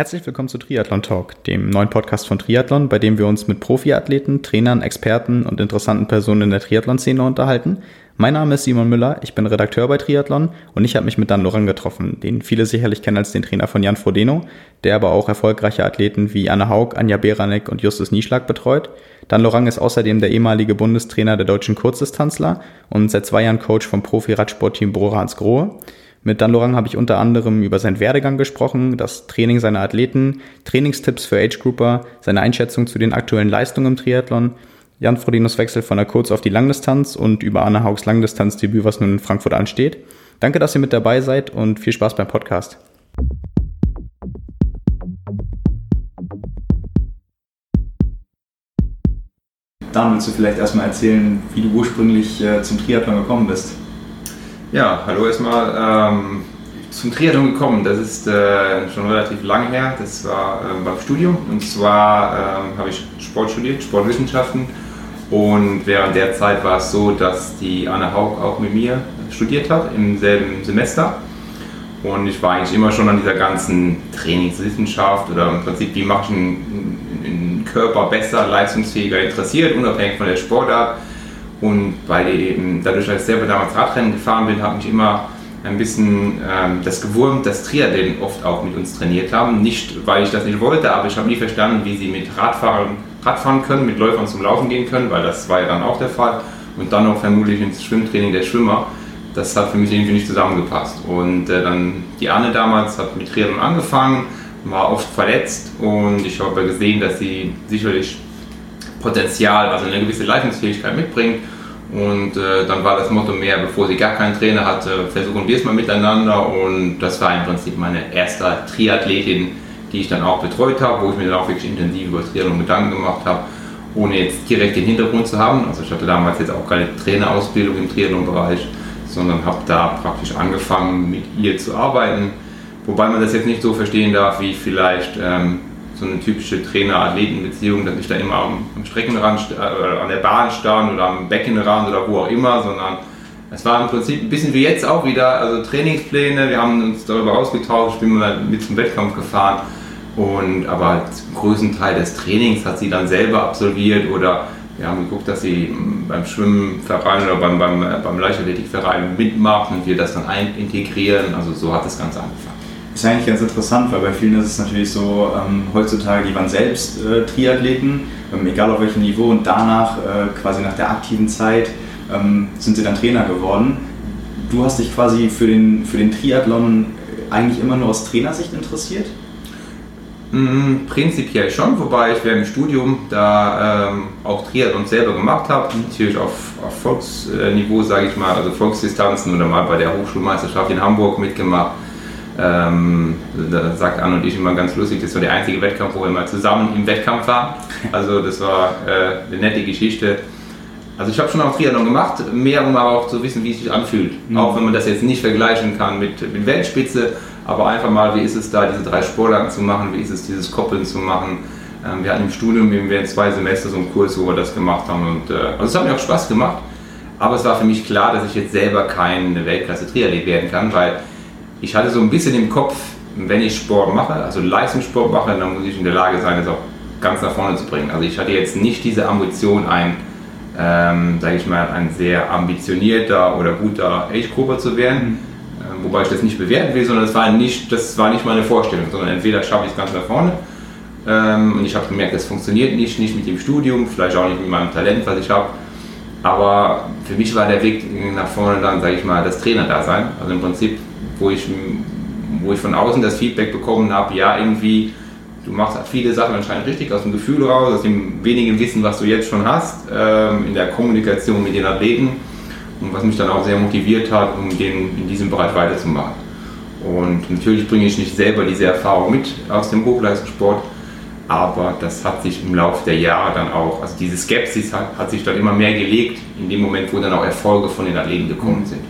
Herzlich willkommen zu Triathlon Talk, dem neuen Podcast von Triathlon, bei dem wir uns mit Profiathleten, Trainern, Experten und interessanten Personen in der Triathlon-Szene unterhalten. Mein Name ist Simon Müller, ich bin Redakteur bei Triathlon und ich habe mich mit Dan Loran getroffen, den viele sicherlich kennen als den Trainer von Jan Frodeno, der aber auch erfolgreiche Athleten wie Anne Haug, Anja Beranek und Justus Nieschlag betreut. Dan Lorang ist außerdem der ehemalige Bundestrainer der deutschen Kurzdistanzler und seit zwei Jahren Coach vom Profi-Radsportteam Borans Grohe. Mit Dan Lorang habe ich unter anderem über seinen Werdegang gesprochen, das Training seiner Athleten, Trainingstipps für Age-Grouper, seine Einschätzung zu den aktuellen Leistungen im Triathlon, Jan Frodinos Wechsel von der Kurz- auf die Langdistanz und über Anna Haugs Langdistanzdebüt, was nun in Frankfurt ansteht. Danke, dass ihr mit dabei seid und viel Spaß beim Podcast. Dan, willst du vielleicht erstmal erzählen, wie du ursprünglich äh, zum Triathlon gekommen bist? Ja, hallo erstmal. Ähm, zum Triathlon gekommen, das ist äh, schon relativ lang her. Das war äh, beim Studium. Und zwar ähm, habe ich Sport studiert, Sportwissenschaften. Und während der Zeit war es so, dass die Anne Haug auch mit mir studiert hat im selben Semester. Und ich war eigentlich immer schon an dieser ganzen Trainingswissenschaft oder im Prinzip, wie mache ich einen, einen Körper besser, leistungsfähiger interessiert, unabhängig von der Sportart. Und weil eben, dadurch, dass ich selber damals Radrennen gefahren bin, habe ich immer ein bisschen ähm, das gewurmt, dass Triathleten oft auch mit uns trainiert haben. Nicht, weil ich das nicht wollte, aber ich habe nie verstanden, wie sie mit Radfahren Radfahren können, mit Läufern zum Laufen gehen können, weil das war ja dann auch der Fall. Und dann auch vermutlich ins Schwimmtraining der Schwimmer. Das hat für mich irgendwie nicht zusammengepasst. Und äh, dann die Anne damals hat mit Triathlon angefangen, war oft verletzt und ich habe gesehen, dass sie sicherlich Potenzial, also eine gewisse Leistungsfähigkeit mitbringt. Und äh, dann war das Motto mehr, bevor sie gar keinen Trainer hatte, versuchen wir es mal miteinander. Und das war im Prinzip meine erste Triathletin, die ich dann auch betreut habe, wo ich mir dann auch wirklich intensiv über Triathlon Gedanken gemacht habe, ohne jetzt direkt den Hintergrund zu haben. Also ich hatte damals jetzt auch keine Trainerausbildung im Triathlon-Bereich, sondern habe da praktisch angefangen, mit ihr zu arbeiten. Wobei man das jetzt nicht so verstehen darf, wie vielleicht ähm, so eine typische Trainer-Athleten-Beziehung, dass ich da immer am, am Streckenrand, äh, an der Bahn stand oder am Beckenrand oder wo auch immer, sondern es war im Prinzip ein bisschen wie jetzt auch wieder, also Trainingspläne, wir haben uns darüber ausgetauscht, ich bin mal mit zum Wettkampf gefahren und aber den größten Teil des Trainings hat sie dann selber absolviert oder wir haben geguckt, dass sie beim Schwimmverein oder beim, beim, beim Leichtathletikverein mitmacht und wir das dann integrieren. Also so hat das Ganze angefangen. Ist eigentlich ganz interessant, weil bei vielen ist es natürlich so, ähm, heutzutage, die waren selbst äh, Triathleten, ähm, egal auf welchem Niveau, und danach, äh, quasi nach der aktiven Zeit, ähm, sind sie dann Trainer geworden. Du hast dich quasi für den, für den Triathlon eigentlich immer nur aus Trainersicht interessiert? Mm, prinzipiell schon, wobei ich während dem Studium da ähm, auch Triathlon selber gemacht habe. Natürlich auf, auf Volksniveau, sage ich mal, also Volksdistanzen oder mal bei der Hochschulmeisterschaft in Hamburg mitgemacht ähm, da sagt Anne und ich immer ganz lustig, das war der einzige Wettkampf, wo wir mal zusammen im Wettkampf waren. Also das war äh, eine nette Geschichte. Also ich habe schon auch Triathlon gemacht, mehr um aber auch zu wissen, wie es sich anfühlt. Mhm. Auch wenn man das jetzt nicht vergleichen kann mit, mit Weltspitze, aber einfach mal, wie ist es da, diese drei Sportarten zu machen, wie ist es, dieses Koppeln zu machen. Ähm, wir hatten im Studium während zwei Semester so einen Kurs, wo wir das gemacht haben. Und, äh, also es hat mir auch Spaß gemacht, aber es war für mich klar, dass ich jetzt selber keine Weltklasse-Triathlet werden kann, weil ich hatte so ein bisschen im Kopf, wenn ich Sport mache, also Leistungssport mache, dann muss ich in der Lage sein, es auch ganz nach vorne zu bringen. Also ich hatte jetzt nicht diese Ambition, ein, ähm, sage ich mal, ein sehr ambitionierter oder guter Age-Grupper zu werden. Mhm. wobei ich das nicht bewerten will, sondern das war nicht, das war nicht meine Vorstellung, sondern entweder schaffe ich es ganz nach vorne ähm, und ich habe gemerkt, das funktioniert nicht, nicht mit dem Studium, vielleicht auch nicht mit meinem Talent, was ich habe. Aber für mich war der Weg nach vorne dann, sage ich mal, das Trainer-Dasein. Also im Prinzip wo ich, wo ich von außen das Feedback bekommen habe, ja, irgendwie, du machst viele Sachen anscheinend richtig aus dem Gefühl raus, aus dem wenigen Wissen, was du jetzt schon hast, ähm, in der Kommunikation mit den Athleten und was mich dann auch sehr motiviert hat, um den, in diesem Bereich weiterzumachen. Und natürlich bringe ich nicht selber diese Erfahrung mit aus dem Hochleistungssport, aber das hat sich im Laufe der Jahre dann auch, also diese Skepsis hat, hat sich dann immer mehr gelegt, in dem Moment, wo dann auch Erfolge von den Athleten gekommen sind.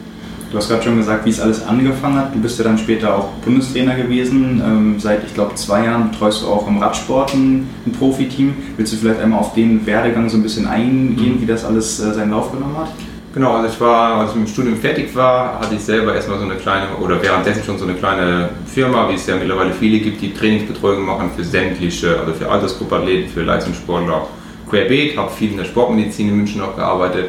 Du hast gerade schon gesagt, wie es alles angefangen hat. Du bist ja dann später auch Bundestrainer gewesen. Ähm, seit, ich glaube, zwei Jahren betreust du auch im Radsport ein, ein Profiteam. Willst du vielleicht einmal auf den Werdegang so ein bisschen eingehen, mhm. wie das alles äh, seinen Lauf genommen hat? Genau, also ich war, als ich mit dem Studium fertig war, hatte ich selber erstmal so eine kleine, oder währenddessen schon so eine kleine Firma, wie es ja mittlerweile viele gibt, die Trainingsbetreuung machen für sämtliche, also für Altersgruppenathleten, für Leistungssportler, querbeet, habe viel in der Sportmedizin in München auch gearbeitet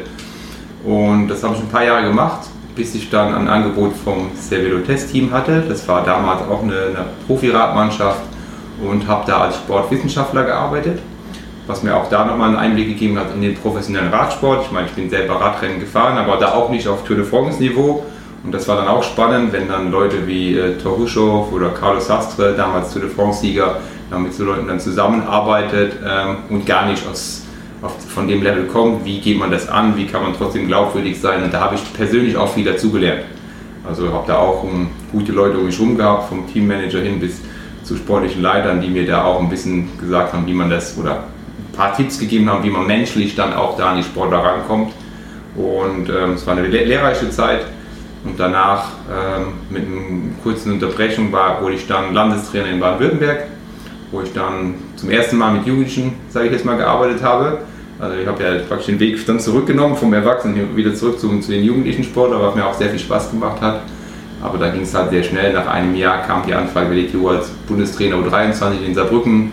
und das habe ich ein paar Jahre gemacht, bis ich dann ein Angebot vom Cervelo Test Team hatte. Das war damals auch eine, eine Profi-Radmannschaft und habe da als Sportwissenschaftler gearbeitet was mir auch da nochmal einen Einblick gegeben hat in den professionellen Radsport. Ich meine, ich bin selber Radrennen gefahren, aber da auch nicht auf Tour de France Niveau. Und das war dann auch spannend, wenn dann Leute wie äh, Toruschow oder Carlos Sastre, damals Tour de France-Sieger, mit so Leuten dann zusammenarbeitet ähm, und gar nicht aus, von dem Level kommt, wie geht man das an, wie kann man trotzdem glaubwürdig sein. Und da habe ich persönlich auch viel dazugelernt. Also habe da auch um, gute Leute um mich herum gehabt, vom Teammanager hin bis zu sportlichen Leitern, die mir da auch ein bisschen gesagt haben, wie man das oder ein paar Tipps gegeben haben, wie man menschlich dann auch da an die Sportler rankommt. Und ähm, es war eine lehrreiche Zeit. Und danach ähm, mit einer kurzen Unterbrechung war, wurde ich dann Landestrainer in Baden-Württemberg, wo ich dann zum ersten Mal mit Jugendlichen, sage ich jetzt mal, gearbeitet habe. Also ich habe ja praktisch den Weg dann zurückgenommen vom Erwachsenen wieder zurück zu, zu den jugendlichen Sportlern, was mir auch sehr viel Spaß gemacht hat. Aber da ging es halt sehr schnell. Nach einem Jahr kam die Anfrage bei DTU als Bundestrainer U23 in Saarbrücken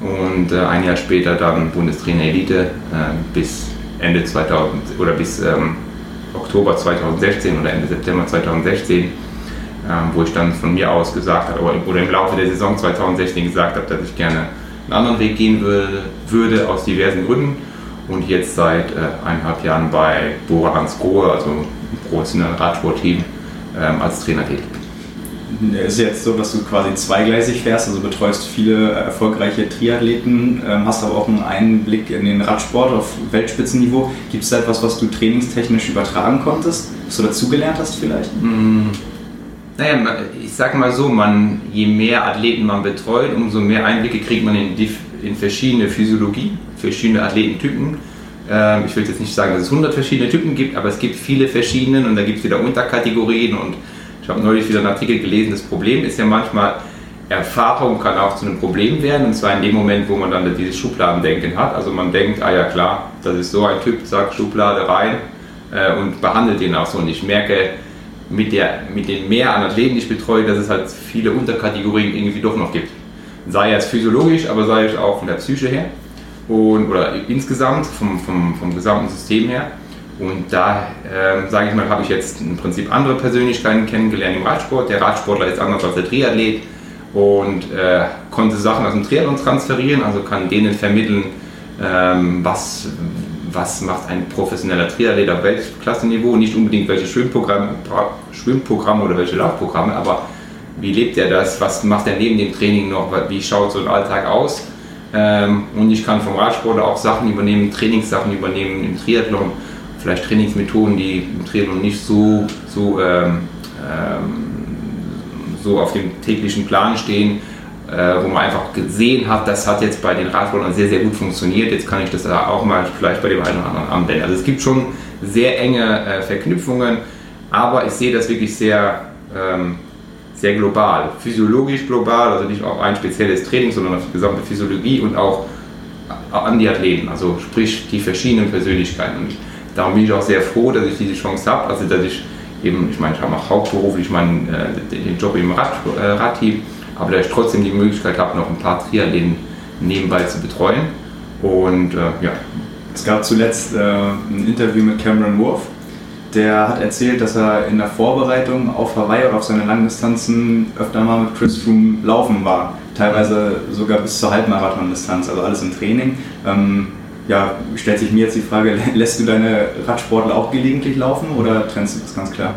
und äh, ein Jahr später dann Bundestrainer Elite äh, bis Ende 2000 oder bis ähm, Oktober 2016 oder Ende September 2016, ähm, wo ich dann von mir aus gesagt habe, oder, oder im Laufe der Saison 2016 gesagt habe, dass ich gerne einen anderen Weg gehen würde, würde aus diversen Gründen und jetzt seit äh, eineinhalb Jahren bei Bora Hansgrohe, also professionellen Radsportteam, ähm, als Trainer tätig bin ist jetzt so, dass du quasi zweigleisig fährst, also betreust viele erfolgreiche Triathleten, ähm, hast aber auch einen Einblick in den Radsport auf Weltspitzenniveau. Gibt es da etwas, was du trainingstechnisch übertragen konntest, was du dazugelernt hast vielleicht? Mm. Naja, ich sag mal so, man, je mehr Athleten man betreut, umso mehr Einblicke kriegt man in, die, in verschiedene Physiologie, verschiedene Athletentypen. Ähm, ich will jetzt nicht sagen, dass es 100 verschiedene Typen gibt, aber es gibt viele verschiedene und da gibt es wieder Unterkategorien und ich habe neulich wieder einen Artikel gelesen, das Problem ist ja manchmal, Erfahrung kann auch zu einem Problem werden, und zwar in dem Moment, wo man dann dieses Schubladendenken hat. Also man denkt, ah ja klar, das ist so ein Typ, zack, Schublade rein äh, und behandelt den auch so. Und ich merke mit, der, mit den mehr an Athleten, die ich betreue, dass es halt viele Unterkategorien irgendwie doch noch gibt. Sei es physiologisch, aber sei es auch von der Psyche her und, oder insgesamt vom, vom, vom gesamten System her. Und da, äh, sage ich mal, habe ich jetzt im Prinzip andere Persönlichkeiten kennengelernt im Radsport. Der Radsportler ist anders als der Triathlet und äh, konnte Sachen aus dem Triathlon transferieren, also kann denen vermitteln, ähm, was, was macht ein professioneller Triathlet auf Weltklasseniveau, nicht unbedingt welche Schwimmprogramme, Schwimmprogramme oder welche Laufprogramme, aber wie lebt er das, was macht er neben dem Training noch, wie schaut so ein Alltag aus. Ähm, und ich kann vom Radsportler auch Sachen übernehmen, Trainingssachen übernehmen im Triathlon vielleicht Trainingsmethoden, die im Triathlon nicht so, so, ähm, ähm, so auf dem täglichen Plan stehen, äh, wo man einfach gesehen hat, das hat jetzt bei den Radrollern sehr, sehr gut funktioniert, jetzt kann ich das auch mal vielleicht bei dem einen oder anderen anwenden. Also es gibt schon sehr enge äh, Verknüpfungen, aber ich sehe das wirklich sehr, ähm, sehr global, physiologisch global, also nicht auf ein spezielles Training, sondern auf die gesamte Physiologie und auch an die Athleten, also sprich die verschiedenen Persönlichkeiten. Und darum bin ich auch sehr froh, dass ich diese Chance habe, also dass ich eben, ich meine, ich habe auch hauptberuflich meinen, äh, den Job im Rad, äh, Radteam, aber dass ich trotzdem die Möglichkeit habe, noch ein paar Triathleten nebenbei zu betreuen. Und äh, ja. Es gab zuletzt äh, ein Interview mit Cameron Wolf, der hat erzählt, dass er in der Vorbereitung auf Hawaii oder auf seine Langdistanzen öfter mal mit Chris Froome laufen war. Teilweise sogar bis zur Halbmarathon-Distanz, also alles im Training. Ähm, ja, stellt sich mir jetzt die Frage, lässt du deine Radsportler auch gelegentlich laufen oder trennst du das ganz klar?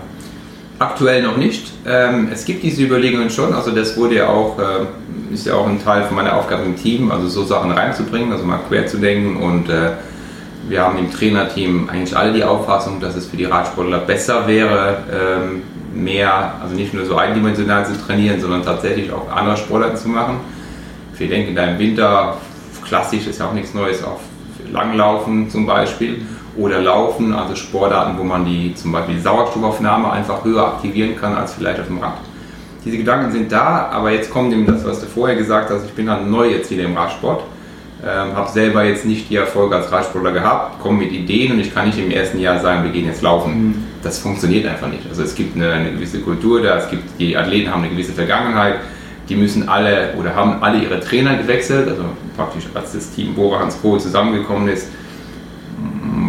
Aktuell noch nicht. Ähm, es gibt diese Überlegungen schon, also das wurde ja auch, äh, ist ja auch ein Teil von meiner Aufgabe im Team, also so Sachen reinzubringen, also mal quer zu denken und äh, wir haben im Trainerteam eigentlich alle die Auffassung, dass es für die Radsportler besser wäre, ähm, mehr, also nicht nur so eindimensional zu trainieren, sondern tatsächlich auch andere Sportarten zu machen. Wir denken da im Winter, klassisch ist ja auch nichts Neues, auf Langlaufen zum Beispiel oder Laufen, also Sportarten, wo man die zum Beispiel die Sauerstoffaufnahme einfach höher aktivieren kann als vielleicht auf dem Rad. Diese Gedanken sind da, aber jetzt kommt eben das, was du vorher gesagt hast, ich bin dann neu jetzt wieder im Radsport. Ähm, habe selber jetzt nicht die Erfolge als Radsportler gehabt, komme mit Ideen und ich kann nicht im ersten Jahr sagen, wir gehen jetzt laufen. Mhm. Das funktioniert einfach nicht. Also es gibt eine, eine, gewisse Kultur da, es gibt, die Athleten haben eine gewisse Vergangenheit, die müssen alle oder haben alle ihre Trainer gewechselt, also praktisch als das Team Bora Hans Kohl zusammengekommen ist,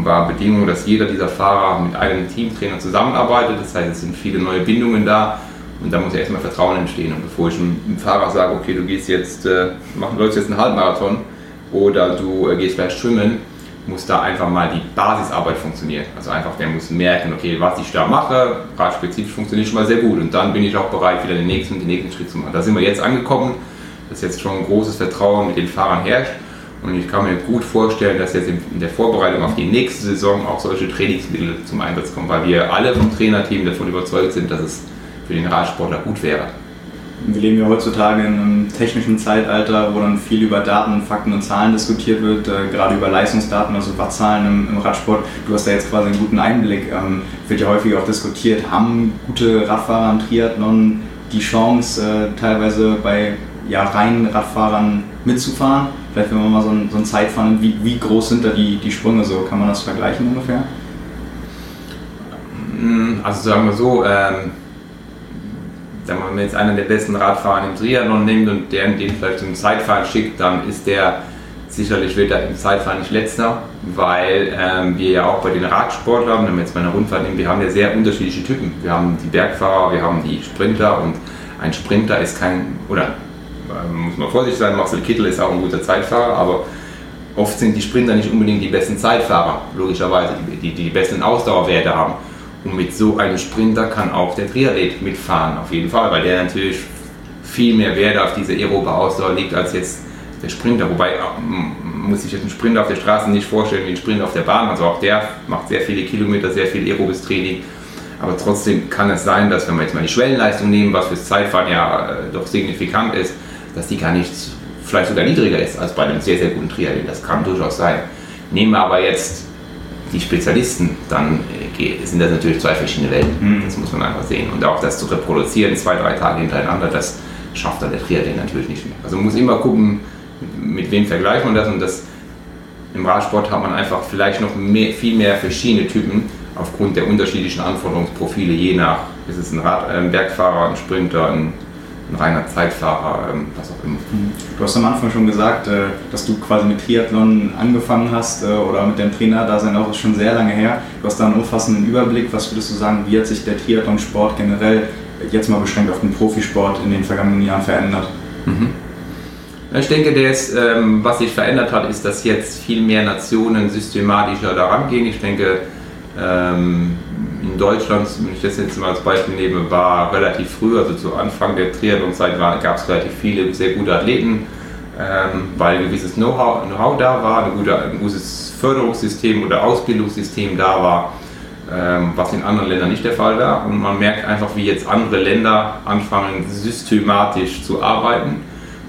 war Bedingung, dass jeder dieser Fahrer mit einem Teamtrainer zusammenarbeitet. Das heißt, es sind viele neue Bindungen da und da muss ja erstmal Vertrauen entstehen. Und bevor ich einem Fahrer sage, okay, du gehst jetzt, äh, machen läufst jetzt einen Halbmarathon oder du äh, gehst vielleicht schwimmen, muss da einfach mal die Basisarbeit funktionieren. Also einfach, der muss merken, okay, was ich da mache, radspezifisch funktioniert schon mal sehr gut. Und dann bin ich auch bereit, wieder den nächsten, den nächsten Schritt zu machen. Da sind wir jetzt angekommen, dass jetzt schon ein großes Vertrauen mit den Fahrern herrscht. Und ich kann mir gut vorstellen, dass jetzt in der Vorbereitung auf die nächste Saison auch solche Trainingsmittel zum Einsatz kommen, weil wir alle vom Trainerteam davon überzeugt sind, dass es für den Radsportler gut wäre. Wir leben ja heutzutage in einem technischen Zeitalter, wo dann viel über Daten, Fakten und Zahlen diskutiert wird, äh, gerade über Leistungsdaten, also Wattzahlen im, im, Radsport. Du hast da jetzt quasi einen guten Einblick. Ähm, wird ja häufig auch diskutiert, haben gute Radfahrer im Triathlon die Chance, äh, teilweise bei ja, reinen Radfahrern mitzufahren? Vielleicht wenn man mal so ein, so ein Zeitfahren, wie, wie groß sind da die, die Sprünge so? Kann man das vergleichen ungefähr? Also sagen wir so, ähm wenn man jetzt einen der besten Radfahrer im Triathlon nimmt und der den vielleicht zum Zeitfahren schickt, dann ist der sicherlich wird im Zeitfahren nicht letzter, weil ähm, wir ja auch bei den Radsportlern, wenn wir jetzt mal eine Rundfahrt nehmen, wir haben ja sehr unterschiedliche Typen. Wir haben die Bergfahrer, wir haben die Sprinter und ein Sprinter ist kein, oder äh, muss man vorsichtig sein, Marcel Kittel ist auch ein guter Zeitfahrer, aber oft sind die Sprinter nicht unbedingt die besten Zeitfahrer, logischerweise, die die, die besten Ausdauerwerte haben. Und mit so einem Sprinter kann auch der Triathlet mitfahren, auf jeden Fall, weil der natürlich viel mehr Wert auf diese aerobe Ausdauer liegt als jetzt der Sprinter. Wobei muss sich jetzt ein Sprinter auf der Straße nicht vorstellen wie ein Sprinter auf der Bahn. Also auch der macht sehr viele Kilometer, sehr viel aerobes Training. Aber trotzdem kann es sein, dass wenn wir jetzt mal die Schwellenleistung nehmen, was fürs Zeitfahren ja äh, doch signifikant ist, dass die gar nicht vielleicht sogar niedriger ist als bei einem sehr, sehr guten Triathlet. Das kann durchaus sein. Nehmen wir aber jetzt die Spezialisten, dann äh, sind das natürlich zwei verschiedene Welten. Mhm. Das muss man einfach sehen. Und auch das zu reproduzieren, zwei, drei Tage hintereinander, das schafft dann der Triathlon natürlich nicht mehr. Also man muss immer gucken, mit wem vergleicht man das und das im Radsport hat man einfach vielleicht noch mehr, viel mehr verschiedene Typen aufgrund der unterschiedlichen Anforderungsprofile, je nach, ist es ein, Rad, ein Bergfahrer, ein Sprinter, ein ein reiner Zeitfahrer, ähm, was auch immer. Mhm. Du hast am Anfang schon gesagt, äh, dass du quasi mit Triathlon angefangen hast äh, oder mit dem Trainer da sein auch ist schon sehr lange her. Du hast da einen umfassenden Überblick. Was würdest du sagen, wie hat sich der Triathlon-Sport generell jetzt mal beschränkt auf den Profisport in den vergangenen Jahren verändert? Mhm. Ich denke, das, ähm, was sich verändert hat, ist, dass jetzt viel mehr Nationen systematischer daran gehen. Ich denke, ähm, in Deutschland, wenn ich das jetzt mal als Beispiel nehme, war relativ früh, also zu Anfang der Triathlon-Zeit gab es relativ viele sehr gute Athleten, ähm, weil ein gewisses Know-how Know da war, ein, guter, ein gutes Förderungssystem oder Ausbildungssystem da war, ähm, was in anderen Ländern nicht der Fall war. Und man merkt einfach, wie jetzt andere Länder anfangen, systematisch zu arbeiten.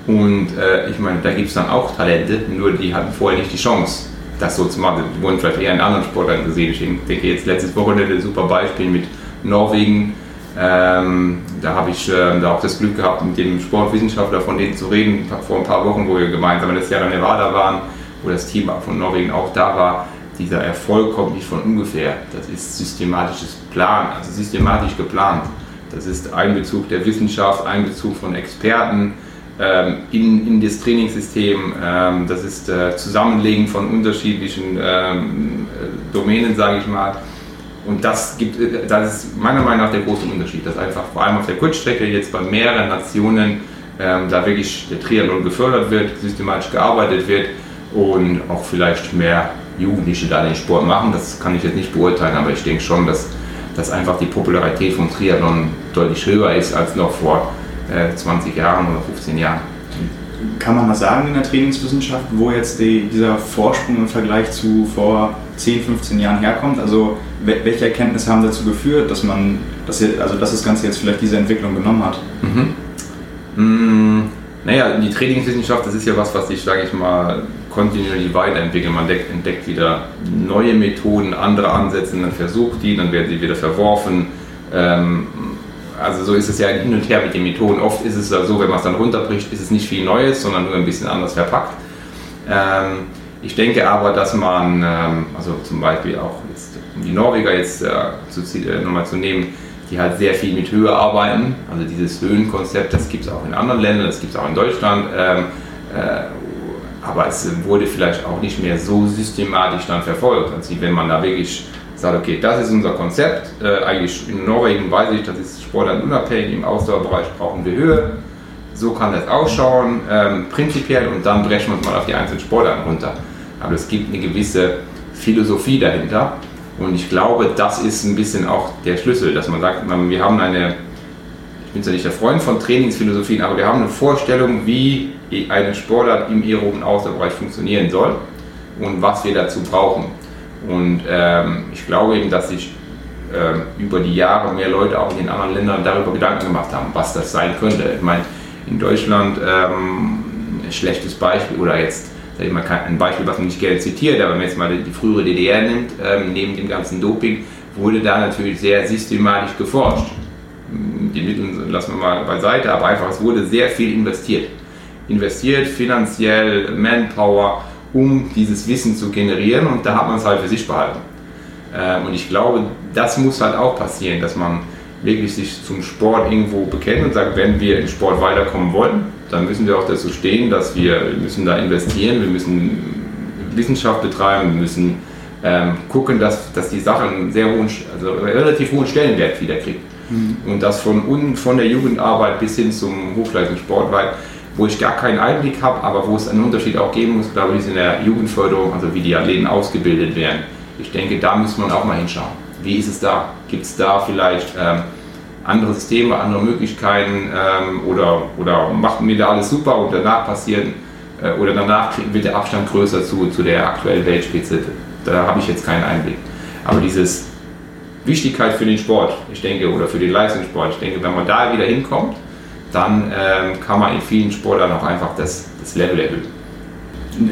Und äh, ich meine, da gibt es dann auch Talente, nur die hatten vorher nicht die Chance das so zu machen. Die wurden vielleicht eher in anderen Sportarten gesehen. Ich denke jetzt letztes Wochenende super Beispiel mit Norwegen. Ähm, da habe ich äh, da auch das Glück gehabt, mit dem Sportwissenschaftler von denen zu reden, vor ein paar Wochen, wo wir gemeinsam in der Sierra Nevada waren, wo das Team von Norwegen auch da war. Dieser Erfolg kommt nicht von ungefähr. Das ist systematisches Plan, also systematisch geplant. Das ist Einbezug der Wissenschaft, Einbezug von Experten, in, in das Trainingssystem. Ähm, das ist äh, Zusammenlegen von unterschiedlichen ähm, Domänen, sage ich mal. Und das, gibt, äh, das ist meiner Meinung nach der große Unterschied, dass einfach vor allem auf der Kurzstrecke jetzt bei mehreren Nationen ähm, da wirklich der Triathlon gefördert wird, systematisch gearbeitet wird und auch vielleicht mehr Jugendliche da den Sport machen. Das kann ich jetzt nicht beurteilen, aber ich denke schon, dass, dass einfach die Popularität vom Triathlon deutlich höher ist als noch vor 20 äh, Jahren oder 15 Jahren. Kann man das sagen in der Trainingswissenschaft, wo jetzt die, dieser Vorsprung im Vergleich zu vor 10, 15 Jahren herkommt? Also welche Erkenntnisse haben dazu geführt, dass man, dass, hier, also dass das Ganze jetzt vielleicht diese Entwicklung genommen hat? Mhm. Mmh, naja, die Trainingswissenschaft, das ist ja was, was sich, sage ich mal, kontinuierlich weiterentwickelt. Man entdeckt, entdeckt wieder neue Methoden, andere Ansätze, dann versucht die, dann werden sie wieder verworfen. Ähm, also so ist es ja hin und her mit den Methoden. Oft ist es so, wenn man es dann runterbricht, ist es nicht viel Neues, sondern nur ein bisschen anders verpackt. Ähm, ich denke aber, dass man, ähm, also zum Beispiel auch jetzt, um die Norweger jetzt äh, zu, äh, nochmal zu nehmen, die halt sehr viel mit Höhe arbeiten. Also dieses Höhenkonzept, das gibt es auch in anderen Ländern, das gibt es auch in Deutschland. Ähm, äh, aber es wurde vielleicht auch nicht mehr so systematisch dann verfolgt. Also wenn man da wirklich sagt, okay, das ist unser Konzept, äh, eigentlich in Norwegen weiß ich, das ist sportartunabhängig, im Ausdauerbereich brauchen wir Höhe, so kann das ausschauen, ähm, prinzipiell, und dann brechen wir uns mal auf die einzelnen Sportarten runter. Aber es gibt eine gewisse Philosophie dahinter. Und ich glaube, das ist ein bisschen auch der Schlüssel, dass man sagt, wir haben eine, ich bin zwar nicht der Freund von Trainingsphilosophien, aber wir haben eine Vorstellung, wie eine Sportart im aeroben Ausdauerbereich funktionieren soll und was wir dazu brauchen. Und ähm, ich glaube eben, dass sich ähm, über die Jahre mehr Leute auch in den anderen Ländern darüber Gedanken gemacht haben, was das sein könnte. Ich meine, in Deutschland ähm, ein schlechtes Beispiel oder jetzt sag ich mal, ein Beispiel, was man nicht gerne zitiert, aber wenn man jetzt mal die frühere DDR nimmt, ähm, neben dem ganzen Doping, wurde da natürlich sehr systematisch geforscht. Die Mittel lassen wir mal beiseite, aber einfach, es wurde sehr viel investiert. Investiert finanziell, Manpower, um dieses Wissen zu generieren und da hat man es halt für sich behalten. Ähm, und ich glaube, das muss halt auch passieren, dass man wirklich sich zum Sport irgendwo bekennt und sagt, wenn wir im Sport weiterkommen wollen, dann müssen wir auch dazu stehen, dass wir, wir müssen da investieren, wir müssen Wissenschaft betreiben, wir müssen ähm, gucken, dass, dass die Sache einen sehr hohen, also relativ hohen Stellenwert wieder kriegt. Mhm. Und das von, von der Jugendarbeit bis hin zum Hochleistungssport, weil wo ich gar keinen Einblick habe, aber wo es einen Unterschied auch geben muss, glaube ich, ist in der Jugendförderung, also wie die Athleten ausgebildet werden. Ich denke, da muss man auch mal hinschauen. Wie ist es da? Gibt es da vielleicht ähm, andere Systeme, andere Möglichkeiten ähm, oder, oder machen wir da alles super und danach passieren äh, oder danach wird der Abstand größer zu, zu der aktuellen Weltspitze? Da habe ich jetzt keinen Einblick. Aber dieses Wichtigkeit für den Sport, ich denke, oder für den Leistungssport, ich denke, wenn man da wieder hinkommt, dann ähm, kann man in vielen Sportarten auch einfach das, das Level erhöhen.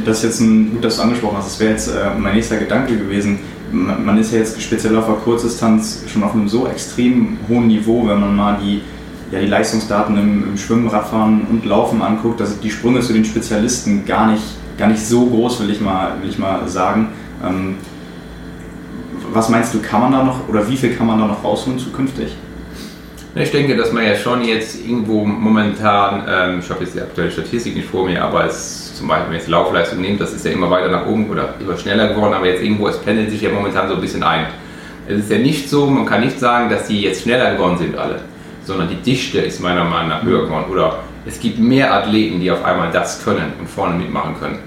Das ist jetzt ein gut, dass du angesprochen hast. Das wäre jetzt äh, mein nächster Gedanke gewesen. Man, man, ist ja jetzt speziell auf der Kurzdistanz schon auf einem so extrem hohen Niveau, wenn man mal die, ja, die Leistungsdaten im, im Schwimmen, Radfahren und Laufen anguckt, dass die Sprünge zu den Spezialisten gar nicht, gar nicht so groß, will ich mal, will ich mal sagen. Ähm, was meinst du, kann man da noch oder wie viel kann man da noch rausholen zukünftig? Ich denke, dass man ja schon jetzt irgendwo momentan, ähm, ich habe jetzt die aktuelle Statistik nicht vor mir, aber es zum Beispiel, wenn jetzt Laufleistung nimmt, das ist ja immer weiter nach oben oder immer schneller geworden, aber jetzt irgendwo, es pendelt sich ja momentan so ein bisschen ein. Es ist ja nicht so, man kann nicht sagen, dass die jetzt schneller geworden sind alle, sondern die Dichte ist meiner Meinung nach höher geworden oder es gibt mehr Athleten, die auf einmal das können und vorne mitmachen können.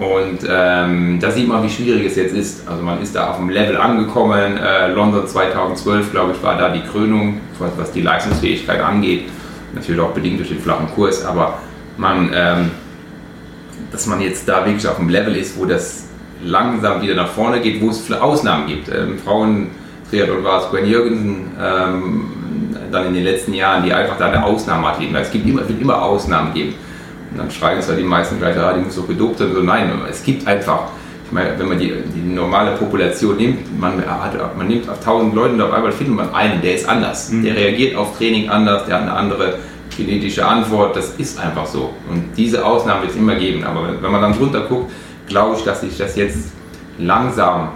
Und ähm, da sieht man, wie schwierig es jetzt ist. Also man ist da auf dem Level angekommen. Äh, London 2012, glaube ich, war da die Krönung, was die Leistungsfähigkeit angeht. Natürlich auch bedingt durch den flachen Kurs, aber man, ähm, dass man jetzt da wirklich auf dem Level ist, wo das langsam wieder nach vorne geht, wo es Ausnahmen gibt. Ähm, Frauen Triathlon war es Gwen Jürgensen, ähm, dann in den letzten Jahren, die einfach da eine Ausnahme hat. Es gibt immer, wird immer Ausnahmen geben. Und dann schreien zwar die meisten gleich, ah, die muss doch gedopt sein. So, nein, es gibt einfach, ich meine, wenn man die, die normale Population nimmt, man, hat, man nimmt auf 1000 Leute und auf einmal findet man einen, der ist anders. Mhm. Der reagiert auf Training anders, der hat eine andere genetische Antwort. Das ist einfach so. Und diese Ausnahmen wird es immer geben. Aber wenn man dann drunter guckt, glaube ich, dass sich das jetzt langsam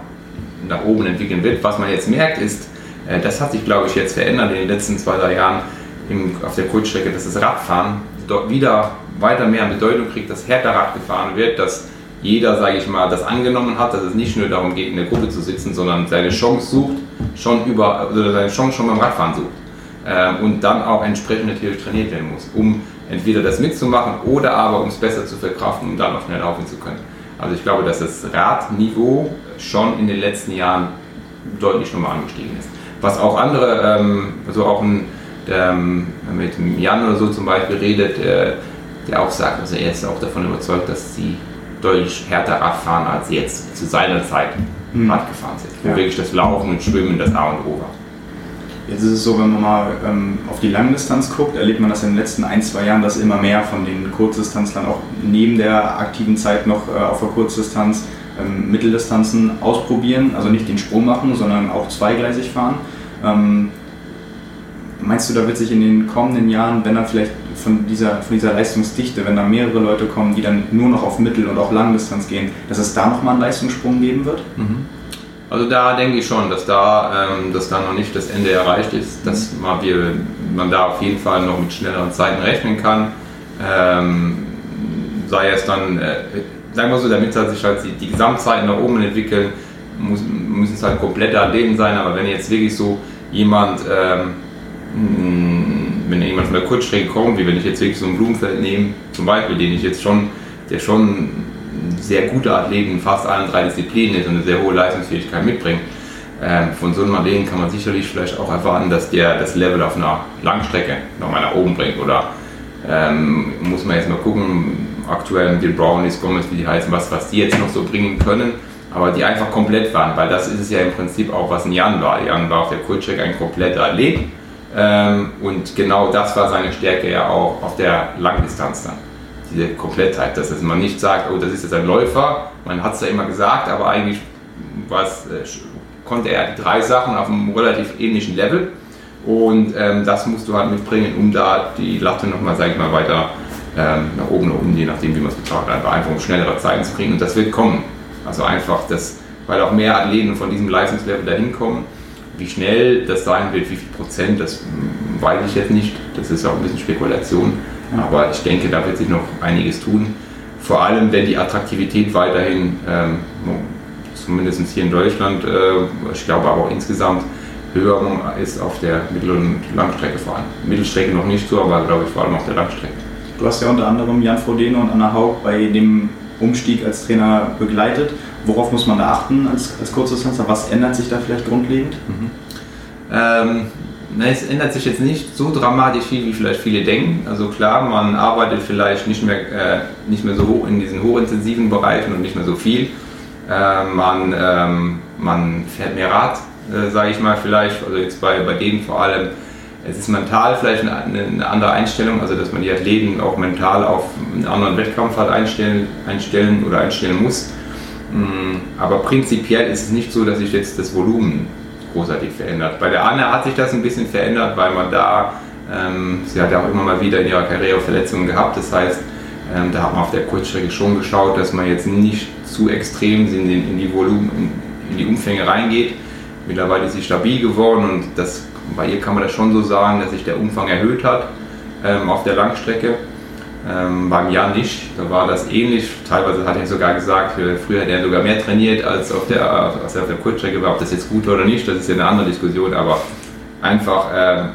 nach oben entwickeln wird. Was man jetzt merkt, ist, äh, das hat sich, glaube ich, jetzt verändert in den letzten zwei, drei Jahren auf der Kurzstrecke, dass das Radfahren dort wieder weiter mehr an Bedeutung kriegt, dass härter Rad gefahren wird, dass jeder, sage ich mal, das angenommen hat, dass es nicht nur darum geht, in der Gruppe zu sitzen, sondern seine Chance sucht, schon über, oder seine Chance schon beim Radfahren sucht. Ähm, und dann auch entsprechend natürlich trainiert werden muss, um entweder das mitzumachen oder aber um es besser zu verkraften, um dann auch schnell laufen zu können. Also ich glaube, dass das Radniveau schon in den letzten Jahren deutlich nochmal angestiegen ist. Was auch andere, ähm, also auch ein, der, ähm, mit Jan oder so zum Beispiel redet, äh, der auch sagt, also er ist auch davon überzeugt, dass sie deutlich härter Rad fahren, als sie jetzt zu seiner Zeit mhm. Rad gefahren sind. Wo ja. wirklich das Laufen und Schwimmen das A und O war. Jetzt ist es so, wenn man mal ähm, auf die Langdistanz guckt, erlebt man das in den letzten ein, zwei Jahren, dass immer mehr von den Kurzdistanzlern auch neben der aktiven Zeit noch äh, auf der Kurzdistanz ähm, Mitteldistanzen ausprobieren, also nicht den Sprung machen, sondern auch zweigleisig fahren. Ähm, Meinst du, da wird sich in den kommenden Jahren, wenn dann vielleicht von dieser, von dieser Leistungsdichte, wenn da mehrere Leute kommen, die dann nur noch auf Mittel- und auch Langdistanz gehen, dass es da nochmal einen Leistungssprung geben wird? Mhm. Also da denke ich schon, dass da, ähm, dass da noch nicht das Ende erreicht ist, dass mhm. man, wir, man da auf jeden Fall noch mit schnelleren Zeiten rechnen kann. Ähm, sei es dann, äh, sagen wir so, damit halt sich halt die, die Gesamtzeiten nach oben entwickeln, muss, müssen es halt komplette Athleten sein, aber wenn jetzt wirklich so jemand, ähm, hm, wenn jemand von der Kurzstrecke kommt, wie wenn ich jetzt wirklich so ein Blumenfeld nehme, zum Beispiel, den ich jetzt schon, der schon sehr guter Athlet in fast allen drei Disziplinen ist und eine sehr hohe Leistungsfähigkeit mitbringt. Ähm, von so einem Athleten kann man sicherlich vielleicht auch erwarten, dass der das Level auf einer Langstrecke nochmal nach oben bringt. Oder ähm, muss man jetzt mal gucken, aktuell mit den Brownies, Gomez, wie die heißen, was, was die jetzt noch so bringen können aber die einfach komplett waren, weil das ist es ja im Prinzip auch, was ein Jan war. Jan war auf der Kurzstrecke ein kompletter Athlet ähm, und genau das war seine Stärke ja auch auf der Langdistanz dann. Diese Komplettheit, dass man nicht sagt, oh, das ist jetzt ein Läufer, man hat es ja immer gesagt, aber eigentlich äh, konnte er die drei Sachen auf einem relativ ähnlichen Level und ähm, das musst du halt mitbringen, um da die Latte nochmal, sag ich mal, weiter ähm, nach oben oder unten, je nachdem, wie man es betrachtet, einfach, einfach um schnellere Zeiten zu kriegen und das wird kommen. Also einfach, das, weil auch mehr Athleten von diesem Leistungslevel dahin kommen. Wie schnell das sein wird, wie viel Prozent, das weiß ich jetzt nicht. Das ist auch ein bisschen Spekulation. Aber ich denke, da wird sich noch einiges tun. Vor allem, wenn die Attraktivität weiterhin, ähm, zumindest hier in Deutschland, äh, ich glaube aber auch insgesamt, höher ist auf der Mittel- und Langstrecke vor allem. Mittelstrecke noch nicht so, aber glaube ich vor allem auf der Langstrecke. Du hast ja unter anderem Jan Frodeno und Anna Haug bei dem Umstieg als Trainer begleitet. Worauf muss man da achten als, als Kurzdistanzler? Was ändert sich da vielleicht grundlegend? Mhm. Ähm, na, es ändert sich jetzt nicht so dramatisch viel, wie vielleicht viele denken. Also klar, man arbeitet vielleicht nicht mehr, äh, nicht mehr so hoch in diesen hochintensiven Bereichen und nicht mehr so viel. Äh, man, ähm, man fährt mehr Rad, äh, sage ich mal vielleicht, also jetzt bei, bei denen vor allem es ist mental vielleicht eine, eine, andere Einstellung, also dass man die Athleten auch mental auf einen anderen Wettkampf halt einstellen, einstellen oder einstellen muss. Mm, aber prinzipiell ist es nicht so, dass sich jetzt das Volumen großartig verändert. Bei der Anne hat sich das ein bisschen verändert, weil man da, ähm, sie hat ja auch immer mal wieder in ihrer Karriere Verletzungen gehabt, das heißt, ähm, da hat man auf der Kurzstrecke schon geschaut, dass man jetzt nicht zu extrem in, den, in die Volumen, in, die Umfänge reingeht. Mittlerweile ist sie stabil geworden und das bei ihr kann man das schon so sagen, dass sich der Umfang erhöht hat ähm, auf der Langstrecke. Ähm, beim Jan nicht, da war das ähnlich. Teilweise hat er sogar gesagt, früher hat er sogar mehr trainiert als auf der, als auf der Kurzstrecke war. Ob das jetzt gut war oder nicht, das ist ja eine andere Diskussion, aber einfach, ähm,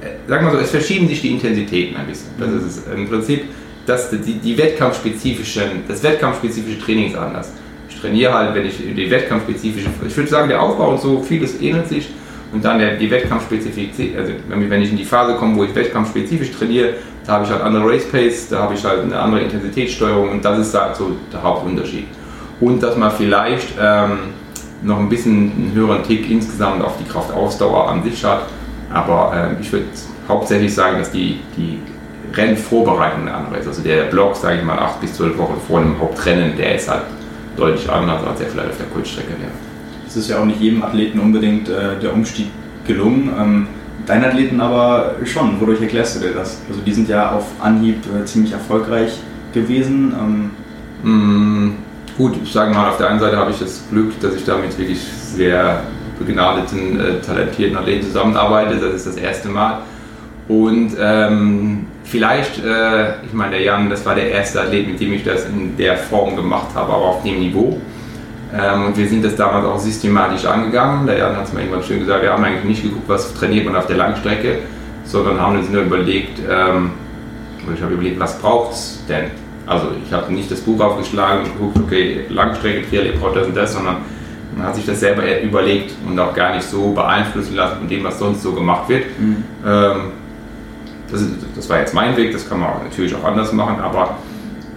äh, sagen wir so, es verschieben sich die Intensitäten ein bisschen. Das ist es. im Prinzip das, die, die wettkampfspezifischen, das wettkampfspezifische Training ist anders. Ich trainiere halt, wenn ich die wettkampfspezifische, ich würde sagen, der Aufbau und so, vieles ähnelt sich und dann der, die Wettkampfspezifität, also wenn ich in die Phase komme, wo ich wettkampfspezifisch trainiere, da habe ich halt andere Race Pace, da habe ich halt eine andere Intensitätssteuerung und das ist da so der Hauptunterschied. Und dass man vielleicht ähm, noch ein bisschen einen höheren Tick insgesamt auf die Kraftausdauer an sich hat, aber äh, ich würde hauptsächlich sagen, dass die, die eine andere ist. Also der Block, sage ich mal, 8 bis 12 Wochen vor einem Hauptrennen, der ist halt deutlich anders, als er vielleicht auf der Kurzstrecke wäre es ist ja auch nicht jedem Athleten unbedingt äh, der Umstieg gelungen. Ähm, deinen Athleten aber schon. Wodurch erklärst du dir das? Also die sind ja auf Anhieb äh, ziemlich erfolgreich gewesen. Ähm. Mm, gut, ich sage mal, auf der einen Seite habe ich das Glück, dass ich da mit wirklich sehr begnadeten, äh, talentierten Athleten zusammenarbeite. Das ist das erste Mal. Und ähm, vielleicht, äh, ich meine, der Jan, das war der erste Athlet, mit dem ich das in der Form gemacht habe, aber auf dem Niveau. Ähm, und wir sind das damals auch systematisch angegangen. Der Jan hat es mir irgendwann schön gesagt, wir haben eigentlich nicht geguckt, was trainiert man auf der Langstrecke, sondern haben uns nur überlegt, ähm, ich habe überlegt, was braucht es denn? Also ich habe nicht das Buch aufgeschlagen und geguckt, okay, Langstrecke, Triathlon braucht das und das, sondern man hat sich das selber überlegt und auch gar nicht so beeinflussen lassen von dem, was sonst so gemacht wird. Mhm. Ähm, das, ist, das, war jetzt mein Weg, das kann man natürlich auch anders machen, aber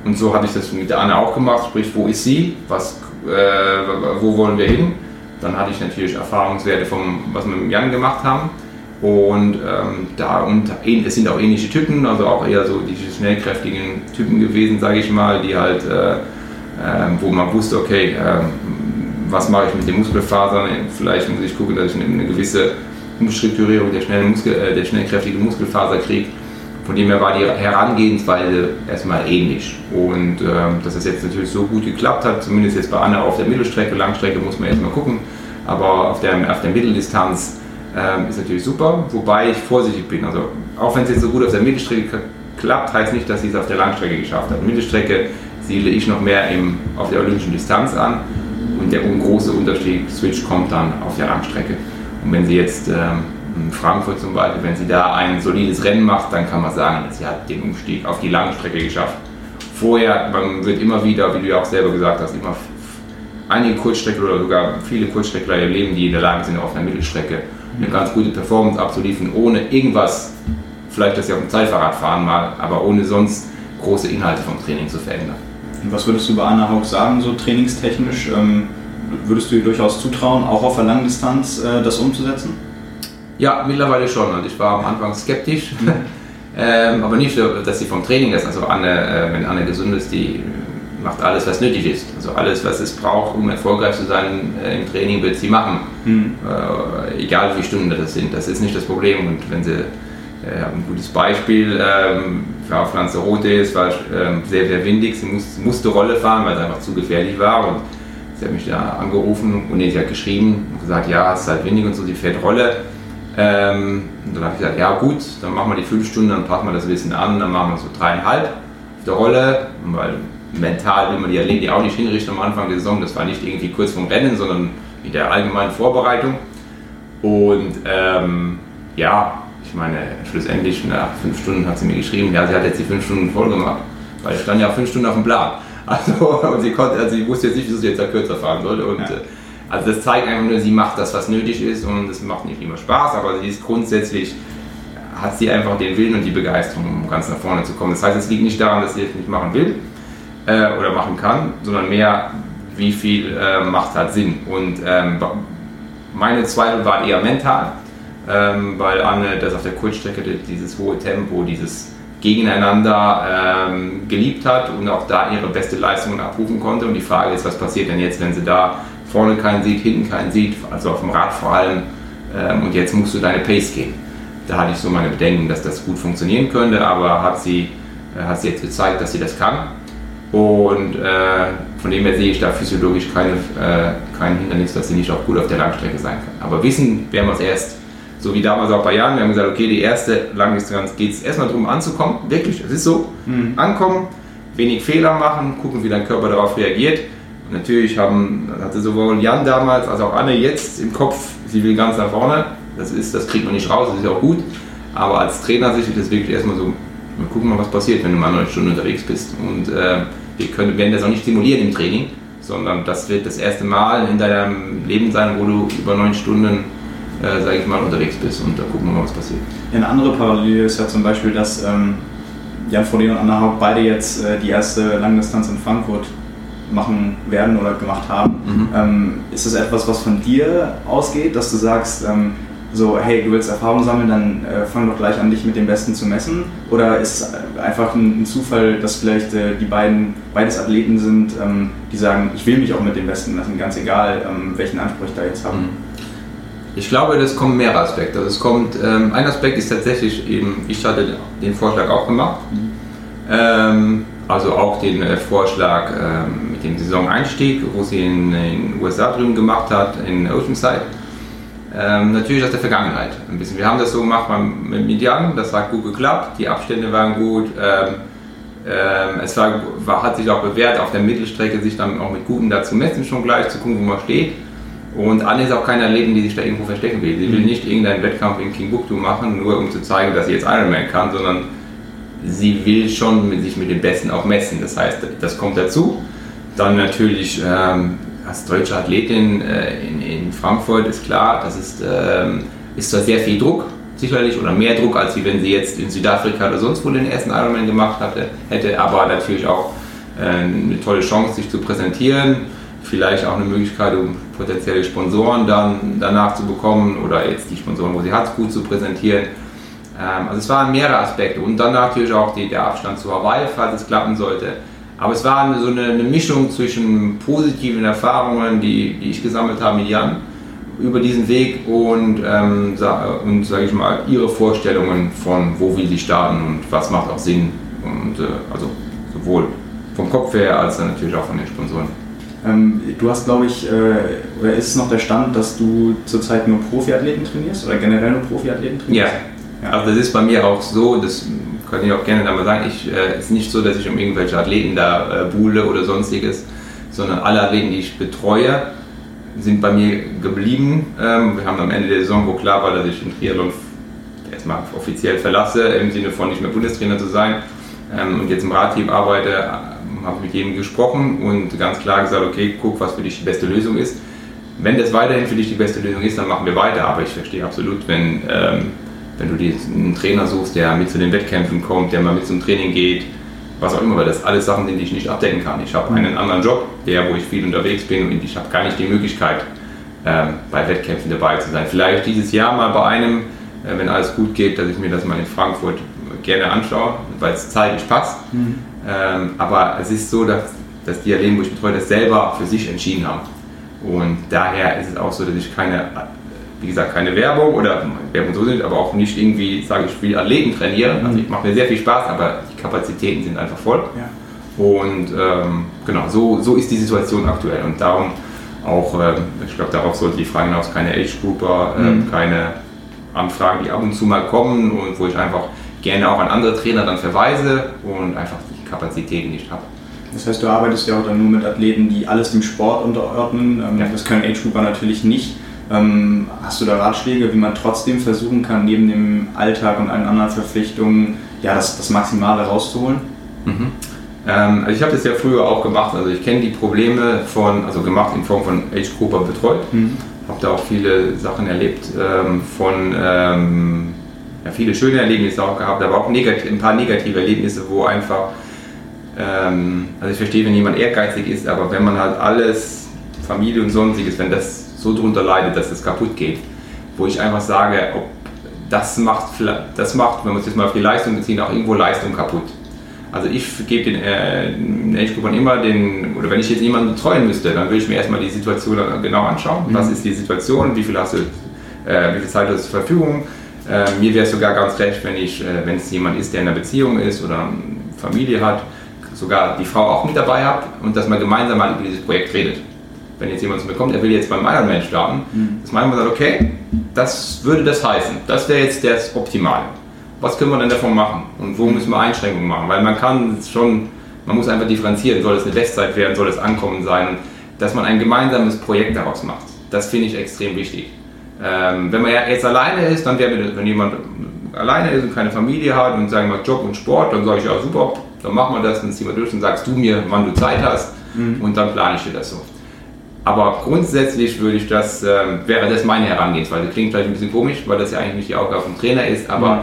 und so hatte ich das mit der Anne auch gemacht, sprich, wo ist sie, was äh, wo wollen wir hin. Dann hatte ich natürlich Erfahrungswerte vom, was wir mit Jan gemacht haben. Und ähm, da und es sind auch ähnliche Typen, also auch eher so die schnellkräftigen Typen gewesen, sage ich mal, die halt, äh, äh, wo man wusste, okay, ähm, was mache ich mit den Muskelfasern? Vielleicht muss ich gucken, dass ich eine, eine gewisse Umstrukturierung der, schnellen Muskel, äh, der schnellkräftige Muskelfaserkrieg. Von dem her war die Herangehensweise erstmal ähnlich. Und ähm, dass es jetzt natürlich so gut geklappt hat, zumindest jetzt bei Anna auf der Mittelstrecke, Langstrecke muss man erstmal gucken, aber auf der, auf der Mitteldistanz ähm, ist natürlich super, wobei ich vorsichtig bin. Also auch wenn es jetzt so gut auf der Mittelstrecke klappt, heißt nicht, dass sie es auf der Langstrecke geschafft hat. Mittelstrecke siedle ich noch mehr im, auf der olympischen Distanz an und der große Unterschied, Switch kommt dann auf der Langstrecke. Und wenn sie jetzt ähm, Frankfurt zum Beispiel, wenn sie da ein solides Rennen macht, dann kann man sagen, sie hat den Umstieg auf die Langstrecke geschafft. Vorher, man wird immer wieder, wie du ja auch selber gesagt hast, immer einige Kurzstreckler oder sogar viele Kurzstreckler erleben, die in der Lage sind, auf einer Mittelstrecke eine ganz gute Performance abzuliefern, ohne irgendwas, vielleicht dass sie auf dem Zeitfahrrad fahren mal, aber ohne sonst große Inhalte vom Training zu verändern. Was würdest du bei Anna Haug sagen, so trainingstechnisch? Ähm, würdest du ihr durchaus zutrauen, auch auf der Langdistanz äh, das umzusetzen? Ja, mittlerweile schon. Also ich war am Anfang skeptisch, mhm. ähm, aber nicht, dass sie vom Training ist. Also Anne, äh, wenn Anne gesund ist, die macht alles, was nötig ist. Also alles, was es braucht, um erfolgreich zu sein äh, im Training, wird sie machen. Mhm. Äh, egal wie viele Stunden das sind, das ist nicht das Problem. Und wenn sie äh, ein gutes Beispiel, ähm, war auf Lanzarote, es war ähm, sehr, sehr windig, sie muss, musste Rolle fahren, weil es einfach zu gefährlich war. Und sie hat mich da angerufen und sie hat geschrieben und gesagt, ja, es ist halt windig und so, sie fährt Rolle. Ähm, und dann habe ich gesagt, ja gut, dann machen wir die fünf Stunden, dann passen wir das Wissen an, dann machen wir so dreieinhalb auf der Rolle, weil mental will man die Athleten auch nicht hinrichten am Anfang der Saison. Das war nicht irgendwie kurz vorm Rennen, sondern in der allgemeinen Vorbereitung. Und ähm, ja, ich meine, schlussendlich nach fünf Stunden hat sie mir geschrieben, ja, sie hat jetzt die fünf Stunden voll gemacht, weil es stand ja fünf Stunden auf dem Plan. Also, und sie, konnte, also sie wusste jetzt nicht, wieso sie jetzt da kürzer fahren sollte. Und, ja. Also das zeigt einfach nur, sie macht das, was nötig ist und es macht nicht immer Spaß, aber sie ist grundsätzlich, hat sie einfach den Willen und die Begeisterung, um ganz nach vorne zu kommen. Das heißt, es liegt nicht daran, dass sie es nicht machen will, äh, oder machen kann, sondern mehr, wie viel äh, macht halt Sinn. Und ähm, meine Zweifel waren eher mental, ähm, weil Anne das auf der Kurzstrecke dieses hohe Tempo, dieses Gegeneinander ähm, geliebt hat und auch da ihre beste Leistung abrufen konnte. Und die Frage ist, was passiert denn jetzt, wenn sie da vorne keinen sieht, hinten keinen sieht, also auf dem Rad vor allem, ähm, und jetzt musst du deine Pace gehen. Da hatte ich so meine Bedenken, dass das gut funktionieren könnte, aber hat sie, äh, hat sie jetzt gezeigt, dass sie das kann. Und äh, von dem her sehe ich da physiologisch keine, äh, kein Hindernis, dass sie nicht auch gut auf der Langstrecke sein kann. Aber wissen werden wir es erst, so wie damals auch bei Jahren, wir haben gesagt, okay, die erste Langdistanz geht es erstmal darum anzukommen, wirklich, es ist so, mhm. ankommen, wenig Fehler machen, gucken, wie dein Körper darauf reagiert. Natürlich haben, hatte sowohl Jan damals als auch Anne jetzt im Kopf, sie will ganz nach vorne, das, ist, das kriegt man nicht raus, das ist auch gut. Aber als Trainer sehe ich das wirklich erstmal so, wir gucken mal, was passiert, wenn du mal neun Stunden unterwegs bist. Und äh, wir können, werden das auch nicht simulieren im Training, sondern das wird das erste Mal in deinem Leben sein, wo du über neun Stunden, äh, sage ich mal, unterwegs bist und da gucken wir mal, was passiert. Eine andere Parallele ist ja zum Beispiel, dass ähm, Jan Frodeno und Anna Haupt beide jetzt äh, die erste Langdistanz in Frankfurt machen werden oder gemacht haben. Mhm. Ähm, ist das etwas, was von dir ausgeht, dass du sagst, ähm, so, hey, du willst Erfahrung sammeln, dann äh, fang doch gleich an, dich mit dem Besten zu messen? Oder ist es einfach ein, ein Zufall, dass vielleicht äh, die beiden beides Athleten sind, ähm, die sagen, ich will mich auch mit dem Besten messen, ganz egal, ähm, welchen Anspruch ich da jetzt habe? Mhm. Ich glaube, das kommen mehrere Aspekte. Also es kommt, ähm, ein Aspekt ist tatsächlich eben, ich hatte den Vorschlag auch gemacht. Mhm. Ähm, also auch den äh, Vorschlag ähm, dem Saisoneinstieg, wo sie in den USA drüben gemacht hat, in Oceanside ähm, natürlich aus der Vergangenheit ein bisschen. Wir haben das so gemacht mit Median, das hat gut geklappt, die Abstände waren gut. Ähm, ähm, es war, war, hat sich auch bewährt, auf der Mittelstrecke sich dann auch mit Guten dazu messen, schon gleich zu gucken, wo man steht. Und Anne ist auch keine Athletin, die sich da irgendwo verstecken will. Sie will mhm. nicht irgendeinen Wettkampf in Timbuktu machen, nur um zu zeigen, dass sie jetzt Ironman kann, sondern sie will schon mit sich mit den Besten auch messen. Das heißt, das kommt dazu. Dann natürlich ähm, als deutsche Athletin äh, in, in, Frankfurt ist klar, das ist, ähm, ist zwar sehr viel Druck, sicherlich, oder mehr Druck, als wenn sie jetzt in Südafrika oder sonst wo den ersten Ironman gemacht hatte, hätte, aber natürlich auch äh, eine tolle Chance, sich zu präsentieren. Vielleicht auch eine Möglichkeit, um potenzielle Sponsoren dann danach zu bekommen oder jetzt die Sponsoren, wo sie hat, gut zu präsentieren. Ähm, also es waren mehrere Aspekte und dann natürlich auch die, der Abstand zu Hawaii, falls es klappen sollte. Aber es war so eine, eine Mischung zwischen positiven Erfahrungen, die, die, ich gesammelt habe mit Jan über diesen Weg und, ähm, und sage ich mal, ihre Vorstellungen von, wo will sie starten und was macht auch Sinn. Und äh, also sowohl vom Kopf her als dann natürlich auch von den Sponsoren. Ähm, du hast, glaube ich, äh, oder ist es noch der Stand, dass du zurzeit nur Profiathleten trainierst oder generell nur Profiathleten trainierst? Ja. ja. Also das ist bei mir auch so, das kann ich auch gerne einmal sagen, ich äh, ist nicht so, dass ich um irgendwelche Athleten da äh, buhle oder sonstiges, sondern alle Athleten, die ich betreue, sind bei mir geblieben. Ähm, wir haben am Ende der Saison, wo klar war, dass ich den Triathlon erstmal offiziell verlasse, im Sinne von nicht mehr Bundestrainer zu sein ähm, und jetzt im Radteam arbeite, ähm, habe ich mit jedem gesprochen und ganz klar gesagt, okay, guck, was für dich die beste Lösung ist. Wenn das weiterhin für dich die beste Lösung ist, dann machen wir weiter. Aber ich verstehe absolut, wenn, ähm, wenn du dir einen Trainer suchst, der mit zu den Wettkämpfen kommt, der mal mit zum Training geht, was auch immer, weil das alles Sachen sind, die ich nicht abdecken kann. Ich habe einen anderen Job, der, wo ich viel unterwegs bin und ich habe gar nicht die Möglichkeit, ähm, bei Wettkämpfen dabei zu sein. Vielleicht dieses Jahr mal bei einem, äh, wenn alles gut geht, dass ich mir das mal in Frankfurt gerne anschaue, weil es zeitlich passt. Mhm. Ähm, aber es ist so, dass, dass die Athleten, wo ich betreue, das selber für sich entschieden haben. Und daher ist es auch so, dass ich keine wie gesagt, keine Werbung oder Werbung so sind, aber auch nicht irgendwie, sage ich, wie Athleten trainieren. Also ich mache mir sehr viel Spaß, aber die Kapazitäten sind einfach voll. Ja. Und ähm, genau, so, so ist die Situation aktuell. Und darum auch, äh, ich glaube, darauf sollte die Frage hinaus keine Age-Grouper, äh, mhm. keine Anfragen, die ab und zu mal kommen und wo ich einfach gerne auch an andere Trainer dann verweise und einfach die Kapazitäten nicht habe. Das heißt, du arbeitest ja auch dann nur mit Athleten, die alles dem Sport unterordnen. Ähm, ja. Das können Age-Grouper natürlich nicht. Ähm, hast du da Ratschläge, wie man trotzdem versuchen kann, neben dem Alltag und allen anderen Verpflichtungen ja, das, das Maximale rauszuholen? Mhm. Ähm, also ich habe das ja früher auch gemacht. Also ich kenne die Probleme von, also gemacht in Form von Age Grouper betreut. Mhm. Habe da auch viele Sachen erlebt ähm, von ähm, ja, viele schöne Erlebnisse auch gehabt, aber auch ein paar negative Erlebnisse, wo einfach, ähm, also ich verstehe, wenn jemand ehrgeizig ist, aber wenn man halt alles, Familie und sonstiges, wenn das so drunter leidet, dass es kaputt geht. Wo ich einfach sage, ob das macht, das macht, wenn wir es jetzt mal auf die Leistung beziehen, auch irgendwo Leistung kaputt. Also ich gebe den äh, Age-Gruppern immer den, oder wenn ich jetzt jemanden betreuen müsste, dann würde ich mir erstmal die Situation genau anschauen. Mhm. Was ist die Situation, wie viel hast du, äh, wie viel Zeit hast du zur Verfügung. Äh, mir wäre es sogar ganz recht, wenn ich, äh, wenn es jemand ist, der in einer Beziehung ist oder Familie hat, sogar die Frau auch mit dabei habe und dass man gemeinsam mal über dieses Projekt redet wenn jetzt jemand zu mir kommt, er will jetzt beim Ironman starten, mhm. dass man sagt, okay, das würde das heißen, das wäre jetzt das Optimale. Was können wir denn davon machen und wo müssen wir Einschränkungen machen? Weil man kann schon, man muss einfach differenzieren, soll es eine Bestzeit werden, soll es Ankommen sein, dass man ein gemeinsames Projekt daraus macht. Das finde ich extrem wichtig. Ähm, wenn man ja jetzt alleine ist, dann wäre wenn jemand alleine ist und keine Familie hat und sagen wir Job und Sport, dann sage ich ja super, dann machen wir das, dann ziehen wir durch und sagst du mir, wann du Zeit hast mhm. und dann plane ich dir das so. Aber grundsätzlich würde ich das, äh, wäre das meine Herangehensweise. Klingt vielleicht ein bisschen komisch, weil das ja eigentlich nicht die Aufgabe vom Trainer ist, aber mhm.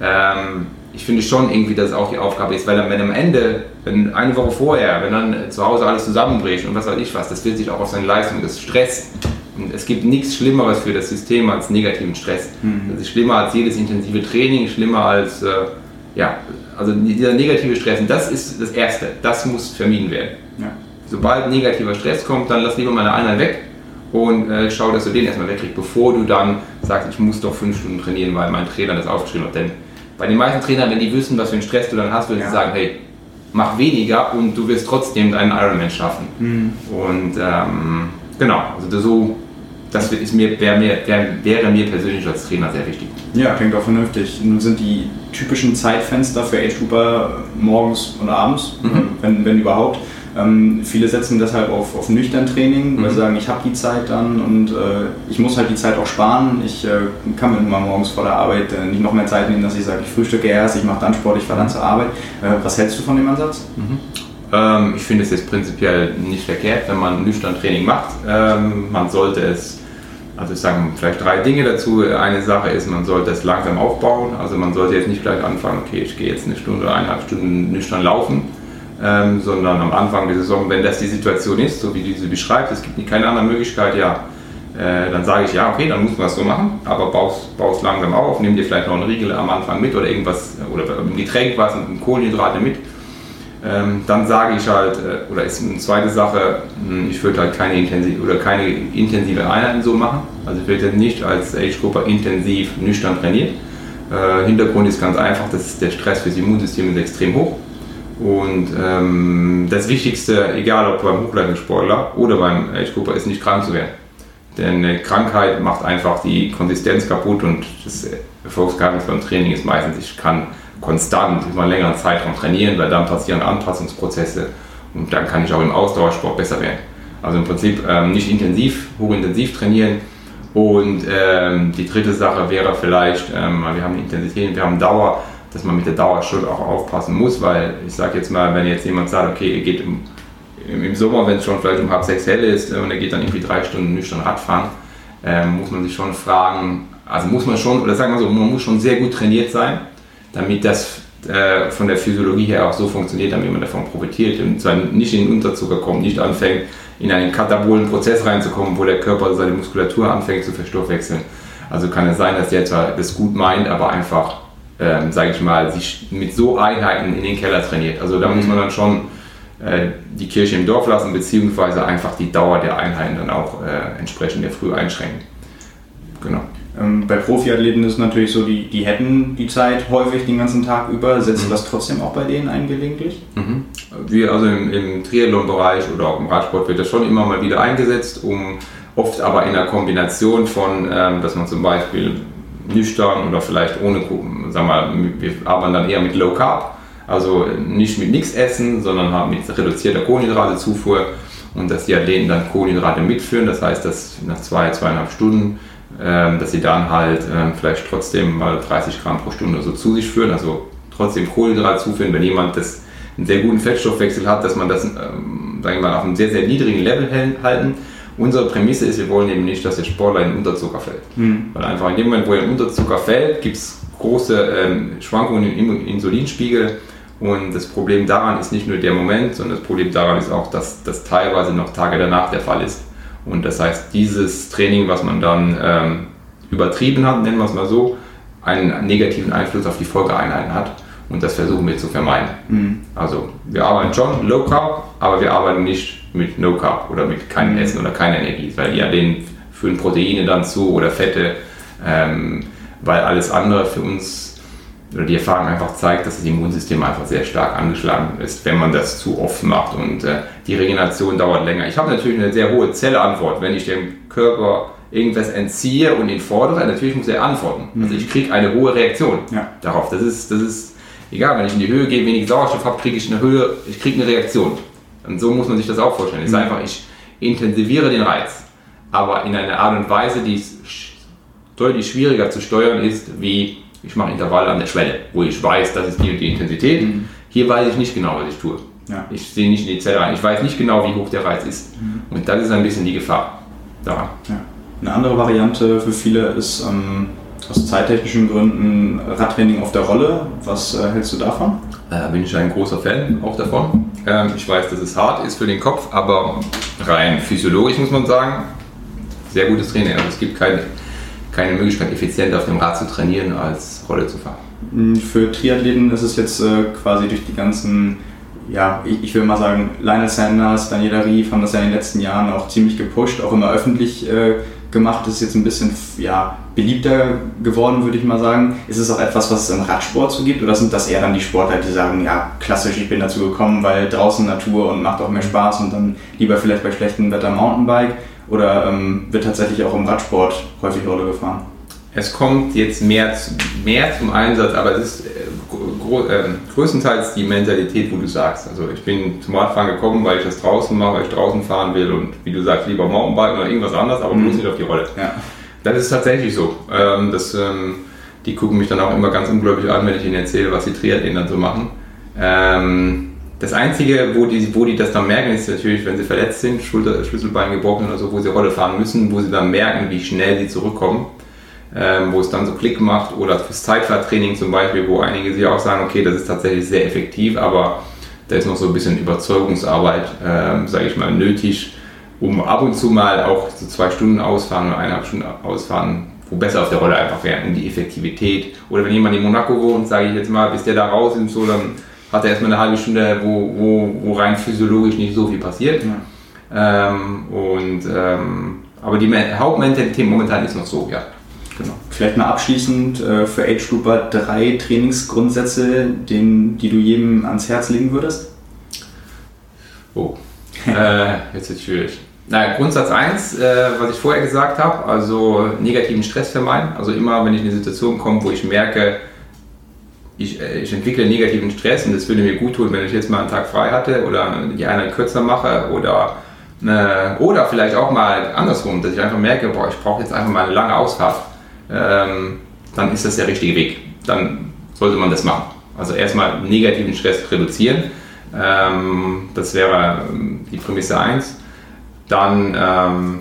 ähm, ich finde schon irgendwie, dass es auch die Aufgabe ist, weil dann, wenn am Ende, wenn eine Woche vorher, wenn dann zu Hause alles zusammenbricht und was weiß ich was, das wird sich auch auf seine Leistung, das Stress. Und es gibt nichts Schlimmeres für das System als negativen Stress. Mhm. Das ist schlimmer als jedes intensive Training, schlimmer als, äh, ja, also dieser negative Stress. Und das ist das Erste, das muss vermieden werden. Ja sobald negativer Stress kommt, dann lass lieber mal eine Einheit weg und äh, schau, dass du den erstmal wegkriegst, bevor du dann sagst, ich muss doch fünf Stunden trainieren, weil mein Trainer das aufgeschrieben hat. Denn bei den meisten Trainern, wenn die wissen, was für einen Stress du dann hast, würden ja. sie sagen, hey, mach weniger und du wirst trotzdem deinen Ironman schaffen. Mhm. Und ähm, genau, also so, das ist mir, wäre, mir, wäre mir persönlich als Trainer sehr wichtig. Ja, klingt auch vernünftig. Nun sind die typischen Zeitfenster für Age Grouper morgens und abends, mhm. wenn, wenn überhaupt. Ähm, viele setzen deshalb auf, auf nüchtern Training, weil mhm. sie sagen, ich habe die Zeit dann und äh, ich muss halt die Zeit auch sparen. Ich äh, kann mir mal morgens vor der Arbeit äh, nicht noch mehr Zeit nehmen, dass ich sage, ich frühstücke erst, ich mache dann Sport, ich fahre dann zur Arbeit. Äh, was hältst du von dem Ansatz? Mhm. Ähm, ich finde es jetzt prinzipiell nicht verkehrt, wenn man nüchtern Training macht. Ähm, man sollte es also ich sage vielleicht drei Dinge dazu. Eine Sache ist, man sollte es langsam aufbauen. Also man sollte jetzt nicht gleich anfangen, okay, ich gehe jetzt eine Stunde oder eineinhalb Stunden nüchtern laufen, ähm, sondern am Anfang der Saison, wenn das die Situation ist, so wie du sie beschreibst, es gibt keine andere Möglichkeit, ja, äh, dann sage ich, ja, okay, dann muss man es so machen, aber baust, es langsam auf, nimm dir vielleicht noch einen Riegel am Anfang mit oder irgendwas, oder ein Getränk was, ein Kohlenhydrate mit. Ähm, dann sage ich halt, äh, oder ist eine zweite Sache, hm, ich würde halt keine intensive oder keine intensive Einheiten so machen. Also ich werde nicht als Age-Gruppe intensiv nüchtern trainiert. Äh, Hintergrund ist ganz einfach, dass der Stress fürs Immunsystem ist extrem hoch. Und ähm, das Wichtigste, egal ob beim Hochleistungssportler oder beim Age-Grupper, ist nicht krank zu werden. Denn eine Krankheit macht einfach die Konsistenz kaputt und das Erfolgsgeheimnis beim Training ist meistens, ich kann konstant über einen längeren Zeitraum trainieren, weil dann passieren Anpassungsprozesse und dann kann ich auch im Ausdauersport besser werden. Also im Prinzip ähm, nicht intensiv, hochintensiv trainieren. Und ähm, die dritte Sache wäre vielleicht, ähm, wir haben Intensität, wir haben Dauer, dass man mit der Dauer schon auch aufpassen muss, weil ich sage jetzt mal, wenn jetzt jemand sagt, okay, er geht im im Sommer, wenn es schon vielleicht um halb sechs hell ist äh, und er geht dann irgendwie drei Stunden nüchtern Radfahren, ähm, muss man sich schon fragen, also muss man schon, oder sagen wir so, man muss schon sehr gut trainiert sein, damit das äh, von der Physiologie her auch so funktioniert, damit man davon profitiert und zwar nicht in den Unterzucker kommt, nicht anfängt, in einen katabolen Prozess reinzukommen, wo der Körper seine Muskulatur anfängt zu verstoffwechseln. Also kann es sein, dass der zwar das gut meint, aber einfach, ähm, sage ich mal, sich mit so Einheiten in den Keller trainiert. Also da muss man dann schon äh, die Kirche im Dorf lassen, beziehungsweise einfach die Dauer der Einheiten dann auch äh, entsprechend der Früh einschränken. Genau. Ähm, bei Profiathleten ist es natürlich so, die, die hätten die Zeit häufig den ganzen Tag über. Setzt mhm. das trotzdem auch bei denen ein gelegentlich? Mhm. Wir, also im, im Triathlon-Bereich oder auch im Radsport wird das schon immer mal wieder eingesetzt, um oft aber in einer Kombination von, ähm, dass man zum Beispiel nüchtern oder vielleicht ohne, sagen wir mal, wir arbeiten dann eher mit Low Carb also nicht mit nichts essen, sondern halt mit reduzierter Kohlenhydratezufuhr und dass die Athleten dann Kohlenhydrate mitführen. Das heißt, dass nach zwei, zweieinhalb Stunden, ähm, dass sie dann halt ähm, vielleicht trotzdem mal 30 Gramm pro Stunde so zu sich führen, also trotzdem Kohlenhydrate zuführen, wenn jemand das einen sehr guten Fettstoffwechsel hat, dass man das, ähm, sagen wir mal, auf einem sehr, sehr niedrigen Level halten. Unsere Prämisse ist, wir wollen eben nicht, dass der Sportler in Unterzucker fällt. Mhm. Weil einfach in dem Moment, wo er in Unterzucker fällt, gibt es große ähm, Schwankungen im Insulinspiegel und das Problem daran ist nicht nur der Moment, sondern das Problem daran ist auch, dass das teilweise noch Tage danach der Fall ist. Und das heißt, dieses Training, was man dann ähm, übertrieben hat, nennen wir es mal so, einen negativen Einfluss auf die Folgeeinheiten hat. Und das versuchen wir zu vermeiden. Mhm. Also wir arbeiten schon Low Carb, aber wir arbeiten nicht mit No Carb oder mit keinem mhm. Essen oder keiner Energie, weil ja denen führen Proteine dann zu oder Fette, ähm, weil alles andere für uns oder die Erfahrung einfach zeigt, dass das Immunsystem einfach sehr stark angeschlagen ist, wenn man das zu oft macht und äh, die Regeneration dauert länger. Ich habe natürlich eine sehr hohe Zellantwort, wenn ich dem Körper irgendwas entziehe und ihn fordere, natürlich muss er antworten. Mhm. Also ich kriege eine hohe Reaktion ja. darauf. Das ist, das ist egal, wenn ich in die Höhe gehe, wenig Sauerstoff habe, kriege ich eine Höhe, ich kriege eine Reaktion. Und so muss man sich das auch vorstellen. Es ist mhm. einfach, ich intensiviere den Reiz, aber in einer Art und Weise, die deutlich schwieriger zu steuern ist, wie ich mache Intervalle an der Schwelle, wo ich weiß, das ist die und die Intensität. Mhm. Hier weiß ich nicht genau, was ich tue. Ja. Ich sehe nicht in die Zelle rein. Ich weiß nicht genau, wie hoch der Reiz ist. Mhm. Und das ist ein bisschen die Gefahr daran. Ja. Eine andere Variante für viele ist ähm, aus zeittechnischen Gründen Radtraining auf der Rolle. Was äh, hältst du davon? Da äh, bin ich ein großer Fan auch davon. Ähm, ich weiß, dass es hart ist für den Kopf, aber rein physiologisch muss man sagen, sehr gutes Training. Also es gibt keine keine Möglichkeit, effizient auf dem Rad zu trainieren, als Rolle zu fahren. Mm, für Triathleten ist es jetzt äh, quasi durch die ganzen, ja, ich, ich, will mal sagen, Lionel Sanders, Daniela Rief haben das ja in den letzten Jahren auch ziemlich gepusht, auch immer öffentlich äh, gemacht. Das ist jetzt ein bisschen ja, beliebter geworden, würde ich mal sagen. Ist es auch etwas, was es im Radsport so gibt oder sind das eher dann die Sportler, die sagen, ja, klassisch, ich bin dazu gekommen, weil draußen Natur und macht auch mehr Spaß und dann lieber vielleicht bei schlechtem Wetter Mountainbike? Oder ähm, wird tatsächlich auch im Radsport häufig Rolle gefahren? Es kommt jetzt mehr, mehr zum Einsatz, aber es ist äh, äh, größtenteils die Mentalität, wo du sagst. Also ich bin zum Radfahren gekommen, weil ich das draußen mache, weil ich draußen fahren will und wie du sagst, lieber Mountainbike oder irgendwas anderes, aber mhm. bloß nicht auf die Rolle. Ja. Das ist tatsächlich so. Ähm, das, ähm, die gucken mich dann auch immer ganz ungläubig an, wenn ich ihnen erzähle, was die Triathleten dann so machen. Ähm, das Einzige, wo die, wo die das dann merken, ist natürlich, wenn sie verletzt sind, Schulter, Schlüsselbein gebrochen oder so, wo sie Rolle fahren müssen, wo sie dann merken, wie schnell sie zurückkommen, ähm, wo es dann so Klick macht oder fürs Zeitfahrtraining zum Beispiel, wo einige sich auch sagen, okay, das ist tatsächlich sehr effektiv, aber da ist noch so ein bisschen Überzeugungsarbeit, ähm, sage ich mal, nötig, um ab und zu mal auch so zwei Stunden ausfahren oder eineinhalb Stunden ausfahren, wo besser auf der Rolle einfach wären, um die Effektivität. Oder wenn jemand in Monaco wohnt, sage ich jetzt mal, bis der da raus ist, so, dann hat er erstmal eine halbe Stunde, wo, wo, wo rein physiologisch nicht so viel passiert. Ja. Ähm, und, ähm, aber die Hauptmentalität momentan ist noch so, ja. Genau. Vielleicht mal abschließend äh, für Age Grouper drei Trainingsgrundsätze, den, die du jedem ans Herz legen würdest? Oh, äh, jetzt ist es schwierig. Na, Grundsatz 1, äh, was ich vorher gesagt habe, also negativen Stress vermeiden. Also immer, wenn ich in eine Situation komme, wo ich merke, ich, äh, ich entwickle negativen Stress und es würde mir gut tun, wenn ich jetzt mal einen Tag frei hatte oder die Einheit kürzer mache oder, äh, oder vielleicht auch mal andersrum, dass ich einfach merke, boah, ich brauche jetzt einfach mal eine lange Ausfahrt, ähm, dann ist das der richtige Weg. Dann sollte man das machen. Also erstmal negativen Stress reduzieren. Ähm, das wäre ähm, die Prämisse 1. Dann ähm,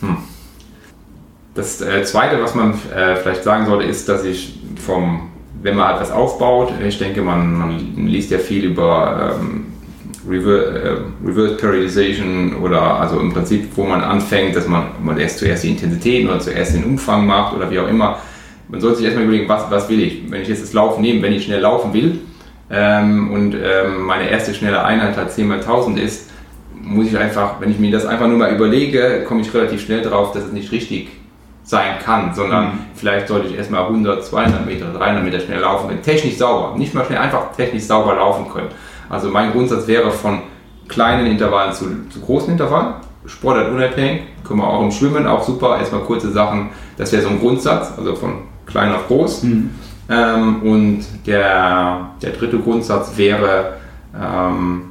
hm. das äh, Zweite, was man äh, vielleicht sagen sollte, ist, dass ich vom, wenn man etwas aufbaut, ich denke, man, man liest ja viel über ähm, Reverse, äh, Reverse Periodization oder also im Prinzip, wo man anfängt, dass man, man erst zuerst die Intensität oder zuerst den Umfang macht oder wie auch immer. Man sollte sich erstmal überlegen, was, was will ich? Wenn ich jetzt das Laufen nehme, wenn ich schnell laufen will ähm, und ähm, meine erste schnelle Einheit halt 10 mal 1000 ist, muss ich einfach, wenn ich mir das einfach nur mal überlege, komme ich relativ schnell drauf, dass es nicht richtig sein kann, sondern mhm. vielleicht sollte ich erstmal 100, 200 Meter, 300 Meter schnell laufen, wenn technisch sauber, nicht mal schnell, einfach technisch sauber laufen können. Also mein Grundsatz wäre von kleinen Intervallen zu, zu großen Intervallen, Sportart unabhängig, können wir auch im Schwimmen, auch super, erstmal kurze Sachen, das wäre so ein Grundsatz, also von klein auf groß. Mhm. Ähm, und der, der dritte Grundsatz wäre, ähm,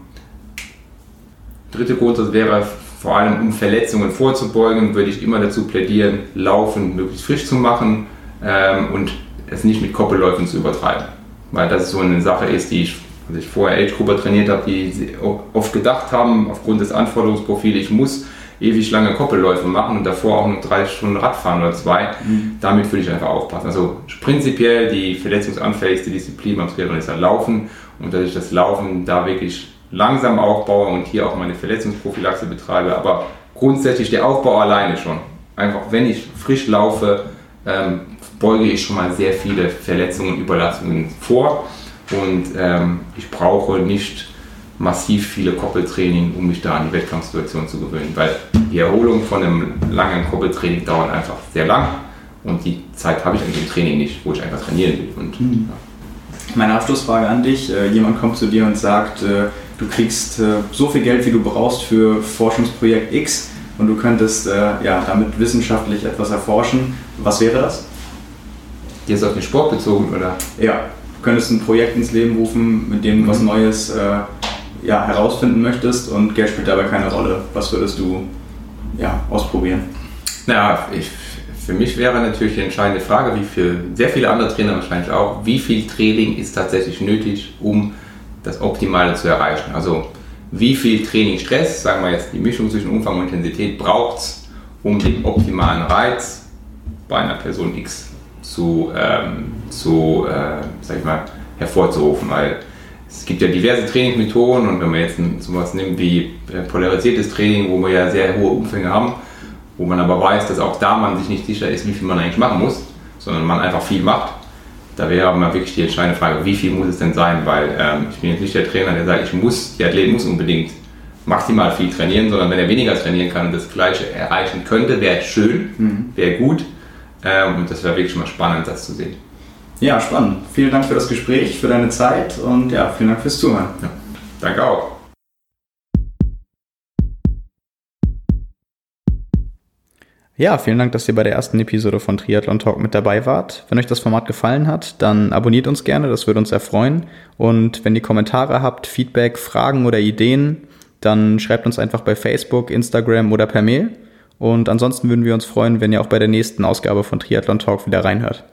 dritte Grundsatz wäre vor allem um Verletzungen vorzubeugen, würde ich immer dazu plädieren, Laufen möglichst frisch zu machen ähm, und es nicht mit Koppelläufen zu übertreiben. Weil das so eine Sache ist, die ich, als ich vorher Age-Gruppe trainiert habe, die oft gedacht haben, aufgrund des Anforderungsprofils, ich muss ewig lange Koppelläufe machen und davor auch nur drei Stunden Radfahren oder zwei. Mhm. Damit würde ich einfach aufpassen. Also prinzipiell die verletzungsanfälligste Disziplin beim Triathlon ist halt Laufen und dass ich das Laufen da wirklich langsam aufbaue und hier auch meine Verletzungsprophylaxe betreibe. Aber grundsätzlich der Aufbau alleine schon. Einfach wenn ich frisch laufe, ähm, beuge ich schon mal sehr viele Verletzungen und Überlastungen vor. Und ähm, ich brauche nicht massiv viele Koppeltraining, um mich da an die Wettkampfsituation zu gewöhnen, weil die Erholung von einem langen Koppeltraining dauert einfach sehr lang und die Zeit habe ich in dem Training nicht, wo ich einfach trainieren will. Und, mhm. ja. Meine Abschlussfrage an dich, äh, jemand kommt zu dir und sagt, äh, du kriegst äh, so viel Geld, wie du brauchst für Forschungsprojekt X und du könntest ja, damit wissenschaftlich etwas erforschen. Was wäre das? Jetzt auf den Sport bezogen, oder? Ja, du könntest ein Projekt ins Leben rufen, mit dem du was mhm. Neues äh, ja, herausfinden möchtest und Geld spielt dabei keine Rolle. Was würdest du ja, ausprobieren? Ja, ich, für mich wäre natürlich die entscheidende Frage, wie viel, sehr viele andere Trainer wahrscheinlich auch, wie viel Training ist tatsächlich nötig, um das Optimale zu erreichen. Also wie viel Trainingsstress, sagen wir jetzt die Mischung zwischen Umfang und Intensität, braucht es, um den optimalen Reiz bei einer Person X zu, ähm, zu äh, sag ich mal, hervorzurufen. Weil es gibt ja diverse Trainingsmethoden und wenn man jetzt sowas nimmt wie äh, polarisiertes Training, wo wir ja sehr hohe Umfänge haben, wo man aber weiß, dass auch da man sich nicht sicher ist, wie viel man eigentlich machen muss, sondern man einfach viel macht, da wäre aber mal wirklich die entscheidende Frage, wie viel muss es denn sein? Weil ähm, ich bin jetzt nicht der Trainer, der sagt, ich muss, der Athlet muss unbedingt maximal viel trainieren, sondern wenn er weniger trainieren kann und das Gleiche erreichen könnte, wäre schön, mhm. wäre gut. Ähm, und das wäre wirklich mal spannend, das zu sehen. Ja, spannend. Vielen Dank für das Gespräch, für deine Zeit und ja, vielen Dank fürs Zuhören. Ja, danke auch. Ja, vielen Dank, dass ihr bei der ersten Episode von Triathlon Talk mit dabei wart. Wenn euch das Format gefallen hat, dann abonniert uns gerne, das würde uns erfreuen. Und wenn ihr Kommentare habt, Feedback, Fragen oder Ideen, dann schreibt uns einfach bei Facebook, Instagram oder per Mail. Und ansonsten würden wir uns freuen, wenn ihr auch bei der nächsten Ausgabe von Triathlon Talk wieder reinhört.